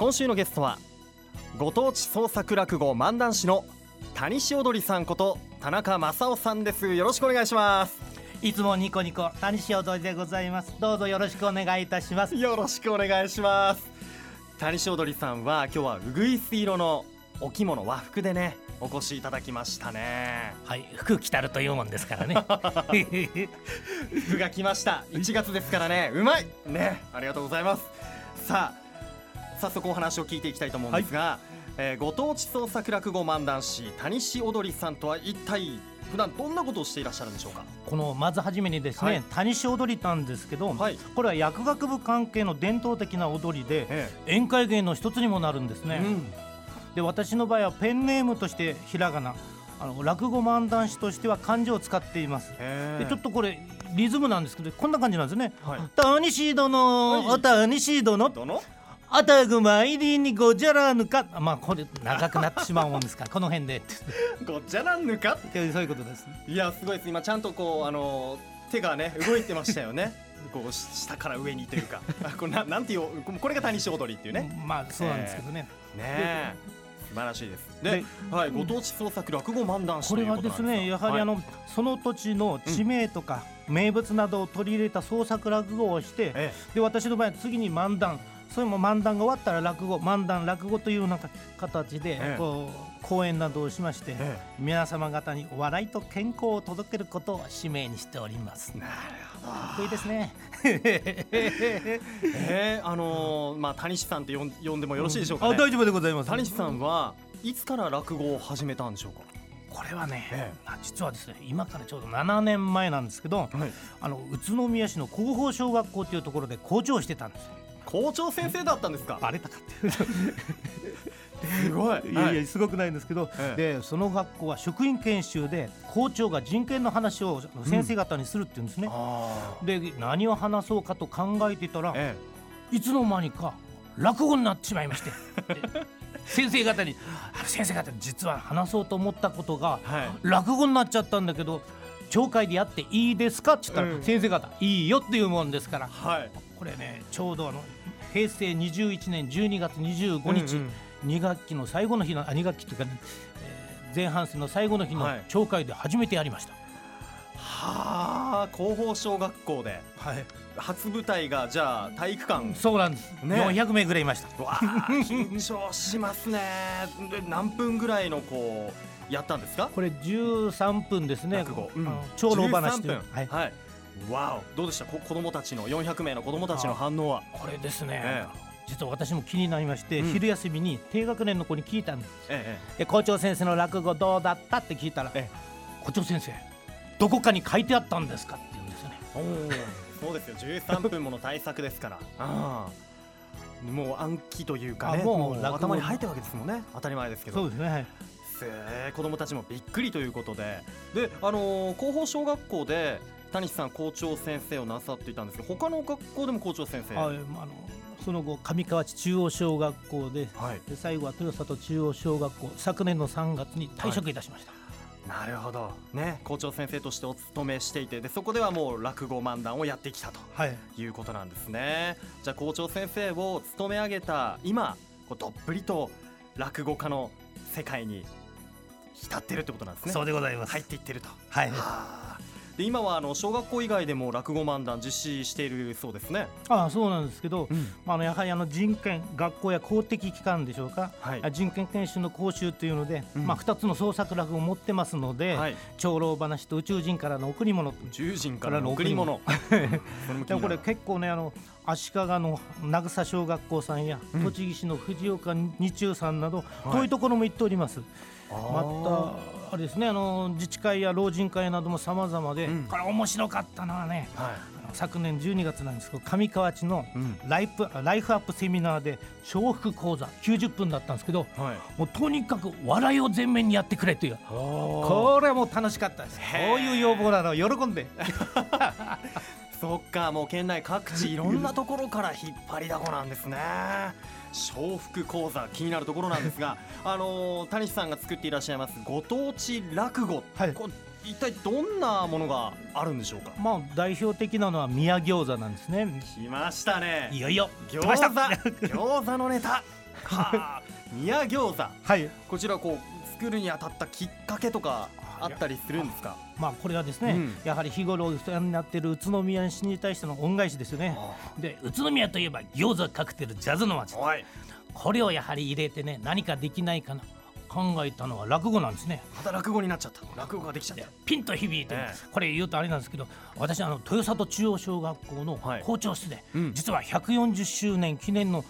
今週のゲストはご当地創作落語漫談師の谷し踊りさんこと田中正夫さんです。よろしくお願いします。いつもニコニコ谷し踊りでございます。どうぞよろしくお願いいたします。よろしくお願いします。谷し踊りさんは今日はうぐいす色のお着物和服でねお越しいただきましたね。はい服着たるというもんですからね。服が来ました。1月ですからね。うまい。ねありがとうございます。さあ早速お話を聞いていきたいと思うんですが、はい。えー、ご当地創作落語漫談師谷し踊りさんとは一体普段どんなことをしていらっしゃるんでしょうか？このまずはじめにですね、はい、谷し踊りなんですけど、はい、これは薬学部関係の伝統的な踊りで、ええ、宴会芸の一つにもなるんですね、うん、で私の場合はペンネームとしてひらがなあの落語漫談師としては漢字を使っています。でちょっとこれリズムなんですけどこんな感じなんですね「はい、谷し殿、はい、谷し殿」殿あたぐ参りにごじゃらぬか。まあこれ長くなってしまうもんですから この辺で。ごじゃらぬか？そういうことです。いやすごいです。今ちゃんとこうあの手がね動いてましたよね。こう下から上にというか。これななんていうこれが谷氏踊りっていうね。まあそうなんですけどね、えー、ね素晴らしいです。で、はい、ご当地創作落語漫談師これはですね、やはりあの、はい、その土地の地名とか、名物などを取り入れた創作落語をして、ええ、で私の場合は次に漫談それも漫談が終わったら落語漫談落語というなんか形でこう講演などをしまして、皆様方にお笑いと健康を届けることを使命にしております。なるほど。いいですね。えー、あのー、まあ谷氏さんって呼んでもよろしいでしょうか、ねうん、あ大丈夫でございます。谷氏さんはいつから落語を始めたんでしょうか？これはね、ええ、実はですね今からちょうど7年前なんですけど、はい、あの宇都宮市の広報小学校というところで校長をしてたんです校長先生だったんですか？バレたかって。すごい。いやいやすごくないんですけど、ええ、でその学校は職員研修で校長が人権の話を先生方にするっていうんですね、うん、で何を話そうかと考えていたら、ええ、いつの間にか落語になってしまいまして 先生方に「先生方実は話そうと思ったことが落語になっちゃったんだけど町会でやっていいですか?」って言ったら、うん、先生方「いいよ」っていうもんですから、はい、これねちょうどあの平成21年12月25日、うんうん、2学期の最後の日のあ2学期というか、ね、えー、前半戦の最後の日の町会で初めてやりました。はあ広報小学校で、はい、初舞台がじゃあ体育館。そうなんです、ね、400名ぐらいいました。わ緊張しますね。で何分ぐらいのこうやったんですか？これ13分ですね。落語、うん、長老話はい、はい。わお。どうでした？こ子供たちの400名の子供たちの反応は？これですね、ええ、実は私も気になりまして、うん、昼休みに低学年の子に聞いたんです、ええ、校長先生の落語どうだった？って聞いたら、ええ、校長先生どこかに書いてあったんですか？って言うんですよね。おそうですよ。13分もの対策ですから。あもう暗記というかねもう頭に入ってるわけですもんね。当たり前ですけど。そうですね、はい。子供たちもびっくりということで。で、あのー、広報小学校で谷さん校長先生をなさっていたんですけど他の学校でも校長先生？はいあのその後上河内中央小学校ではい、で最後は豊里中央小学校昨年の3月に退職いたしました、はい、なるほど。ね。校長先生としてお勤めしていてでそこではもう落語漫談をやってきたと、はい、いうことなんですね。じゃあ校長先生を務め上げた今こうどっぷりと落語家の世界に浸ってるってことなんですね。そうでございます。入っていってると。はい、はあで今はあの小学校以外でも落語漫談実施しているそうですね。ああそうなんですけど、うん、あのやはりあの人権学校や公的機関でしょうか、はい、人権研修の講習というので、うん、まあ2つの創作落語を持ってますので、はい、長老話と宇宙人からの贈り物宇宙人からの贈り物。でもこれ結構ねあの足利の名草小学校さんや、うん、栃木市の藤岡二中さんなど、遠いところも行っております。またあれですねあの自治会や老人会などもさまざまで、うん、これ面白かったのはね、はい、昨年12月なんですけど上河内のライフ,、ライフアップセミナーで笑福講座90分だったんですけど、はい、もうとにかく笑いを前面にやってくれという。これはもう楽しかったです。こういう要望なの喜んで。そっかもう県内各地いろんなところから引っ張りだこなんですね。笑福講座気になるところなんですが、あの谷さんが作っていらっしゃいますご当地落語、はい、一体どんなものがあるんでしょうか？まあ代表的なのは宮餃子なんですね。来ましたね。いよいよ餃子餃子のネタ。宮餃子はいこちらこう作るにあたったきっかけとかあったりするんですか？まあこれはですね、うん、やはり日頃お世話になっている宇都宮市に対しての恩返しですよね。で宇都宮といえば餃子カクテルジャズの街これをやはり入れてね何かできないかな考えたのは落語なんですね。また落語になっちゃった。落語ができちゃった。ピンと響いて、えこれ言うとあれなんですけど私あの豊里中央小学校の校長室で、はいうん、実は140周年記念の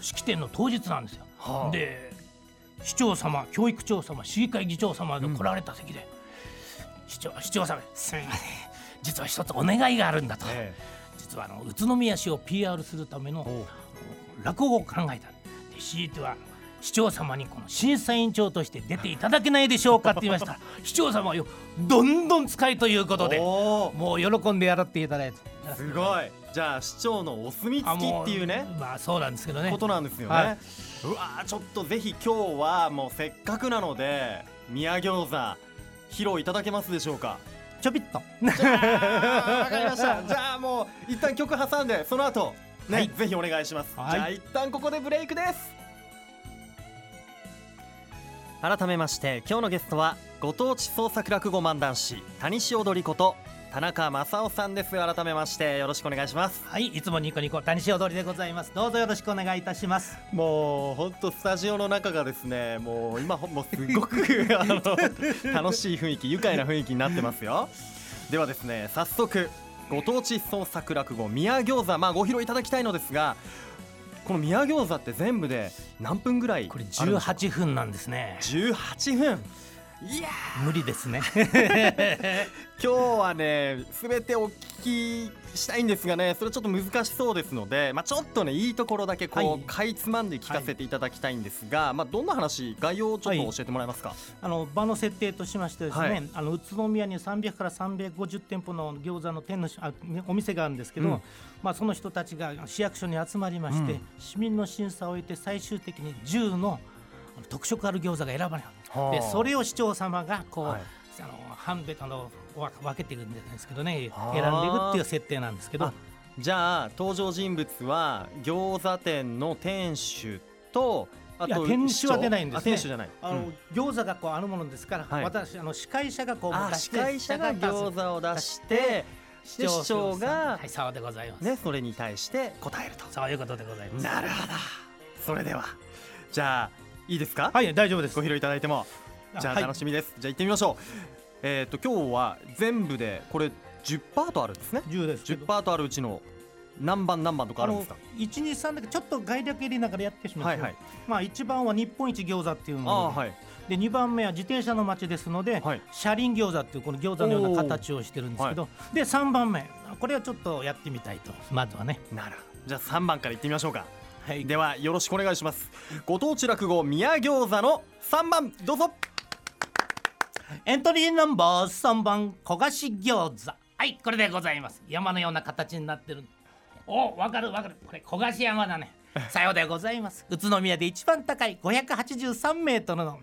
式典の当日なんですよ、はあ、で市長様教育長様市議会議長様が来られた席で、うん、市長市長様すみません。実は一つお願いがあるんだと、え実はあの宇都宮市を PR するための落語を考えたで強いては市長様にこの審査委員長として出ていただけないでしょうかって言いました。市長様よどんどん使いということでもう喜んでやらっていただいてすごいじゃあ市長のお墨付きっていうねまあそうなんですけどね。ことなんですよね、はい、うわちょっとぜひ今日はもうせっかくなので宮餃子披露いただけますでしょうか？ちょびっと。わかりました。じゃあもう一旦曲挟んでその後ね、はい、ぜひお願いします、はい、じゃあ一旦ここでブレイクです。改めまして今日のゲストはご当地創作落語漫談師谷塩踊りこと田中正夫さんです。改めましてよろしくお願いします。はいいつもニコニコ谷塩踊りでございます。どうぞよろしくお願いいたします。もう本当スタジオの中がですねもう今もうすごく あの楽しい雰囲気愉快な雰囲気になってますよ。ではですね早速ご当地創作落語宮餃子まあご披露いただきたいのですがこの宮餃子って全部で何分ぐらいこれ18分なんですね。18分いや無理ですね。今日はね全てお聞きしたいんですがねそれちょっと難しそうですので、まあ、ちょっとねいいところだけこう、はい、かいつまんで聞かせていただきたいんですが、はい、まあ、どんな話概要をちょっと教えてもらえますか、はい、あの場の設定としましてですね、あの宇都宮に300から350店舗の餃子の店のあお店があるんですけど、うん、まあ、その人たちが市役所に集まりまして、うん、市民の審査を終えて最終的に10の特色ある餃子が選ばれるでそれを市長様がこう、はい、あの半べたの分けていくんですけどね選んでいくっていう設定なんですけどじゃあ登場人物は餃子店の店主とあと店主は出ないんです、ね、店主じゃない。あの、うん、餃子がこうあるものですから、はい、私あの司会者がこう司会者が餃子を出して、市長がはいそうでございます。ねそれに対して答えると。そういうことでございます。なるほど。それではじゃあいいですか？はい大丈夫です。ご披露いただいても。じゃあ楽しみです、はい、じゃあ行ってみましょう。えっ、ー、と今日は全部でこれ10パートあるんですね？10です。10パートあるうちの何番何番とかあるんですか？一二三だけちょっと概略入れながらやってしまう、はいはい、まあ一番は日本一餃子っていうので,、はい、で2番目は自転車の街ですので、はい、車輪餃子っていうこの餃子のような形をしてるんですけど、はい、で3番目。これはちょっとやってみたいと。まずはね。なるじゃあ3番からいってみましょうかはい、ではよろしくお願いします。ご当地落語宮餃子の3番どうぞ。エントリーナンバー3番焦がし餃子。はいこれでございます。山のような形になってる。おわかるわかる。これ焦がし山だね。さようでございます。宇都宮で一番高い583メートルの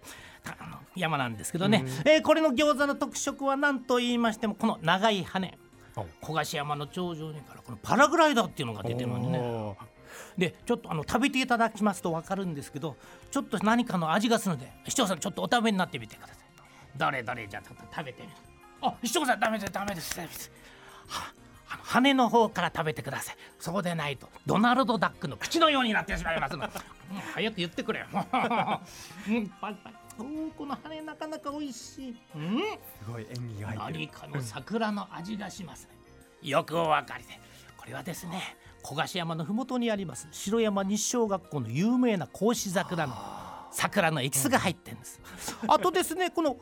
山なんですけどね、うん、えー、これの餃子の特色は何と言いましてもこの長い羽焦がし山の頂上にからこのパラグライダーっていうのが出てるのでねでちょっとあの食べていただきますと分かるんですけどちょっと何かの味がするので市長さんちょっとお食べになってみてください。どれどれじゃあ食べてみる。あ市長さんダメですダメですダメです。はあの羽の方から食べてください。そうでないとドナルド・ダックの口のようになってしまいますの、うん、早く言ってくれよ、うん、パリパリおこの羽なかなか美味しい、うん、すごい演技が入って何かの桜の味がします。ねよくお分かりで。これはですね小菓子山の麓にあります城山日小学校の有名な格子桜の桜のエキスが入ってるんです、あとですねこの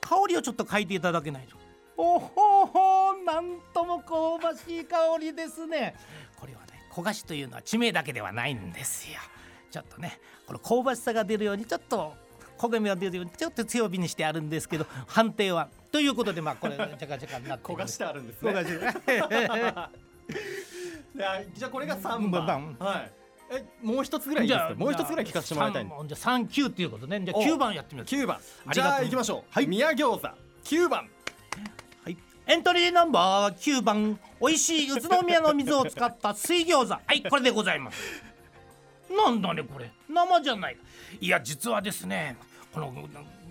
香りをちょっと嗅いでいただけないと。おほほなんとも香ばしい香りですね。これはね焦がしというのは地名だけではないんですよ。ちょっとねこの香ばしさが出るようにちょっと焦げ目が出るようにちょっと強火にしてあるんですけど判定はということでまあこれちゃかちゃかになって焦がしてあるんですねじゃあこれが3番、はい。えもう一つぐらいいいですか？もう一つぐらい聞かせてもらいたいじゃあ三九っていうことね。じゃあ9番やってみます9番。じゃあ行きましょう。はい。宮餃子。9番。はい。エントリーナンバー9番。美味しい宇都宮の水を使った水餃子。はいこれでございます。なんだねこれ。生じゃない。いや実はですねこの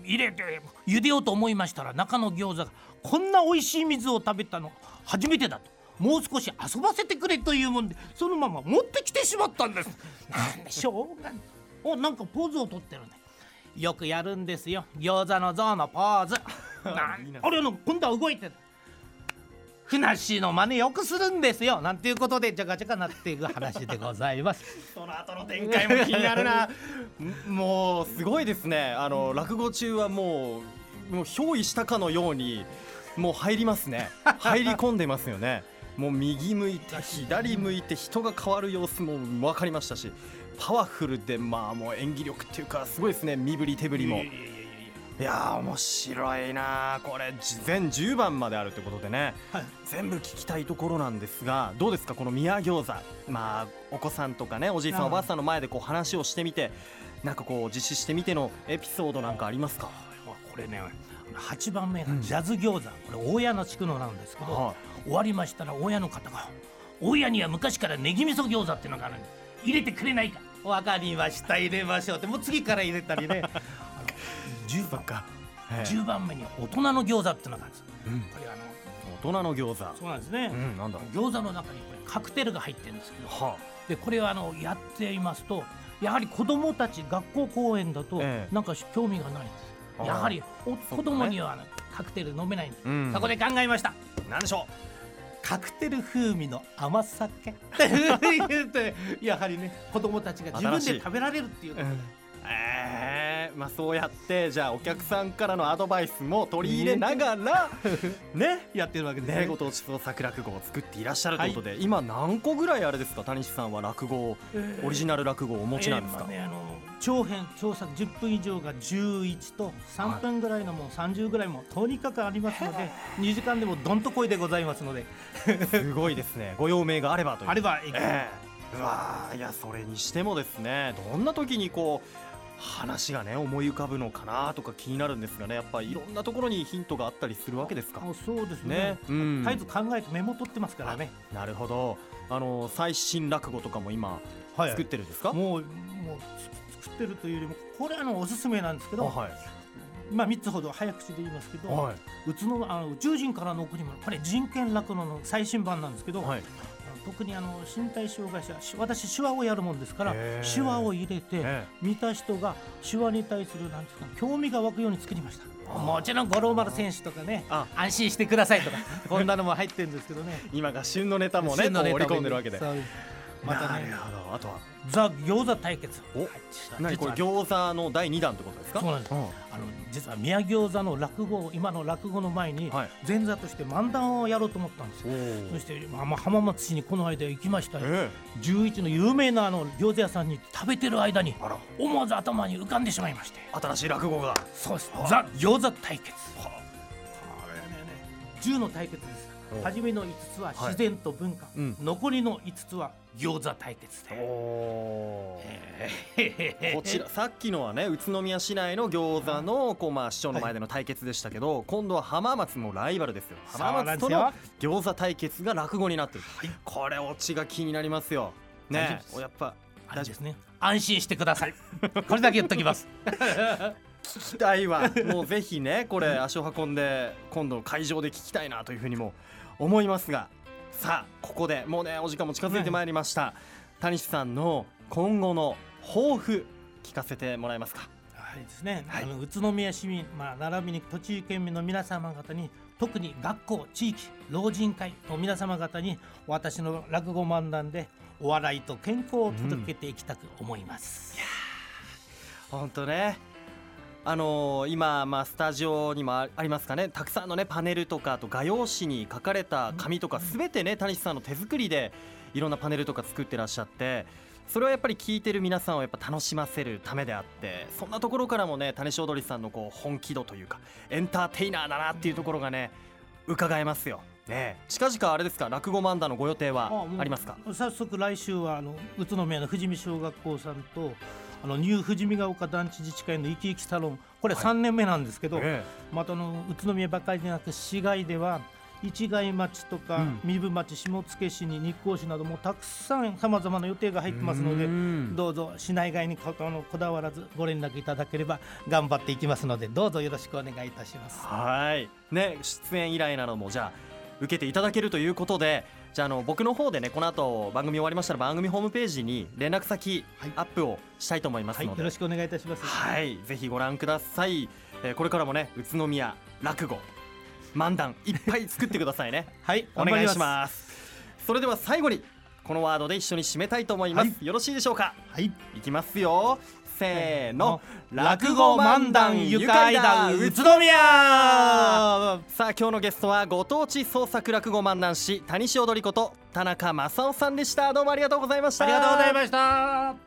入れて茹でようと思いましたら中の餃子がこんな美味しい水を食べたの初めてだともう少し遊ばせてくれというもんでそのまま持ってきてしまったんです。なんでしょうがおなんかポーズをとってるね。よくやるんですよ。餃子の像のポーズ。あれの今度は動いてる。ふなっしーの真似よくするんですよ。なんていうことでじゃがじゃがなっていく話でございます。その後の展開も気になるな。もうすごいですね。あの落語中はもうもう憑依したかのようにもう入りますね。入り込んでますよねもう右向いて左向いて人が変わる様子も分かりましたしパワフルでまあもう演技力っていうかすごいですね。身振り手振りも。いや面白いなこれ全10番まであるってことでね、はい、全部聞きたいところなんですがどうですか？この宮餃子。まあお子さんとかねおじいさんおばあさんの前でこう話をしてみてなんかこう実施してみてのエピソードなんかありますか？これね8番目がジャズ餃子、これ大家の地区のなんですけど、は終わりましたら大家の方が「大家には昔からネギ味噌餃子っていうのがあるんで入れてくれないか」分かりました。入れましょう。ってもう次から入れたりね。10番か。10番目に大人の餃子っていうのがあるんです、うん、これあの大人の餃子。そうなんですね、うん、なんだ餃子の中にこれカクテルが入ってるんですけど、はあ、でこれをあのやっていますとやはり子供たち学校公演だとなんか興味がないんです、やはりお子供には、ね、カクテル飲めないんで、うん、そこで考えました。何でしょうカクテル風味の甘酒。やはりね子供たちが自分で食べられるっていう。えー、まあそうやってじゃあお客さんからのアドバイスも取り入れながら ねやってるわけですね。ね。ご当地創作落語を作っていらっしゃるということで、はい、今何個ぐらいあれですか？谷西さんは落語、えー、オリジナル落語をお持ちなんですか、えーまあね、長編長作10分以上が11と3分ぐらいのも30ぐらいもとにかくありますので2時間でもどんと声でございますので。すごいですね。ご用命があればというあればいい、えー、うわいやそれにしてもですねどんな時にこう話がね思い浮かぶのかなとか気になるんですがねやっぱりいろんなところにヒントがあったりするわけですか？そうですね。ね、うん、絶えず考えてメモ取ってますからね。なるほど。あの最新落語とかも今、はい、作ってるんですか？もうもう作ってるというよりもこれあのおすすめなんですけど、はい、まあ3つほど早口で言いますけど、はい、宇都あの宇宙人からの贈り物これ人権落語の最新版なんですけど、はい、特にあの身体障害者私手話をやるもんですから手話を入れて見た人が手話に対するなんですか興味が湧くように作りました。もちろん五郎丸選手とかね安心してくださいとかこんなのも入ってるんですけどね。今が旬のネタもね盛り込んでるわけでまたね。あとは？ザ餃子対決。お何これ餃子の第2弾ってことですか？そうなんです、うん、あの実は宮餃子の落語今の落語の前に前座として漫談をやろうと思ったんですよ、そして、まあ、浜松市にこの間行きましたよ、えー、11の有名なあの餃子屋さんに食べてる間に思わず頭に浮かんでしまいまして。新しい落語が。そうです。ザ餃子対決。はあ、これね10の対決です初めの5つは自然と文化、はいうん、残りの5つは餃子対決で、こちらさっきのはね宇都宮市内の餃子のこう、まあ、市長の前での対決でしたけど、はい、今度は浜松のライバルですよ。浜松との餃子対決が落語になってる、はい、これオチが気になりますよ。ねやっぱ大丈夫ですね。安心してください。これだけ言っときます 聞きたいわ。もうぜひねこれ足を運んで今度会場で聞きたいなというふうにも思いますが。さあここでもうねお時間も近づいてまいりました、谷さんの今後の抱負聞かせてもらえますか？はいですね、はい、あの宇都宮市民、まあ、並びに栃木県民の皆様方に特に学校地域老人会の皆様方に私の落語漫談でお笑いと健康を届けていきたく思います、うん、本当ねあのー、今、まあ、スタジオにもありますかね。たくさんの、ね、パネルとかあと画用紙に書かれた紙とかすべてね谷さんの手作りでいろんなパネルとか作ってらっしゃってそれはやっぱり聞いてる皆さんをやっぱ楽しませるためであってそんなところからもね谷し踊りさんのこう本気度というかエンターテイナーだなっていうところがね伺えますよ。ね、近々あれですか落語漫談のご予定はありますか？早速来週はあの宇都宮の富士見小学校さんとあのニュー富士見ヶ丘団地自治会の生き生きサロン。これ3年目なんですけど、はいええ、またの宇都宮ばかりじゃなく市外では市街町とか、壬生町下野市に日光市などもたくさんさまざまな予定が入ってますのでどうぞ市内外にこだわらずご連絡いただければ頑張っていきますのでどうぞよろしくお願いいたします。はい。ね出演依頼などもじゃあ受けていただけるということでじゃあの僕の方でねこの後番組終わりましたら番組ホームページに連絡先アップをしたいと思いますので、はい、よろしくお願いいたします。はい。ぜひご覧ください、えー、これからもね宇都宮落語漫談いっぱい作ってくださいね。はいお願いします。それでは最後にこのワードで一緒に締めたいと思います、はい、よろしいでしょうか？はい。いきますよせーの。落語漫談愉快談宇都宮。さあ今日のゲストはご当地創作落語漫談師谷塩踊りこと田中正夫さんでした。どうもありがとうございました。ありがとうございました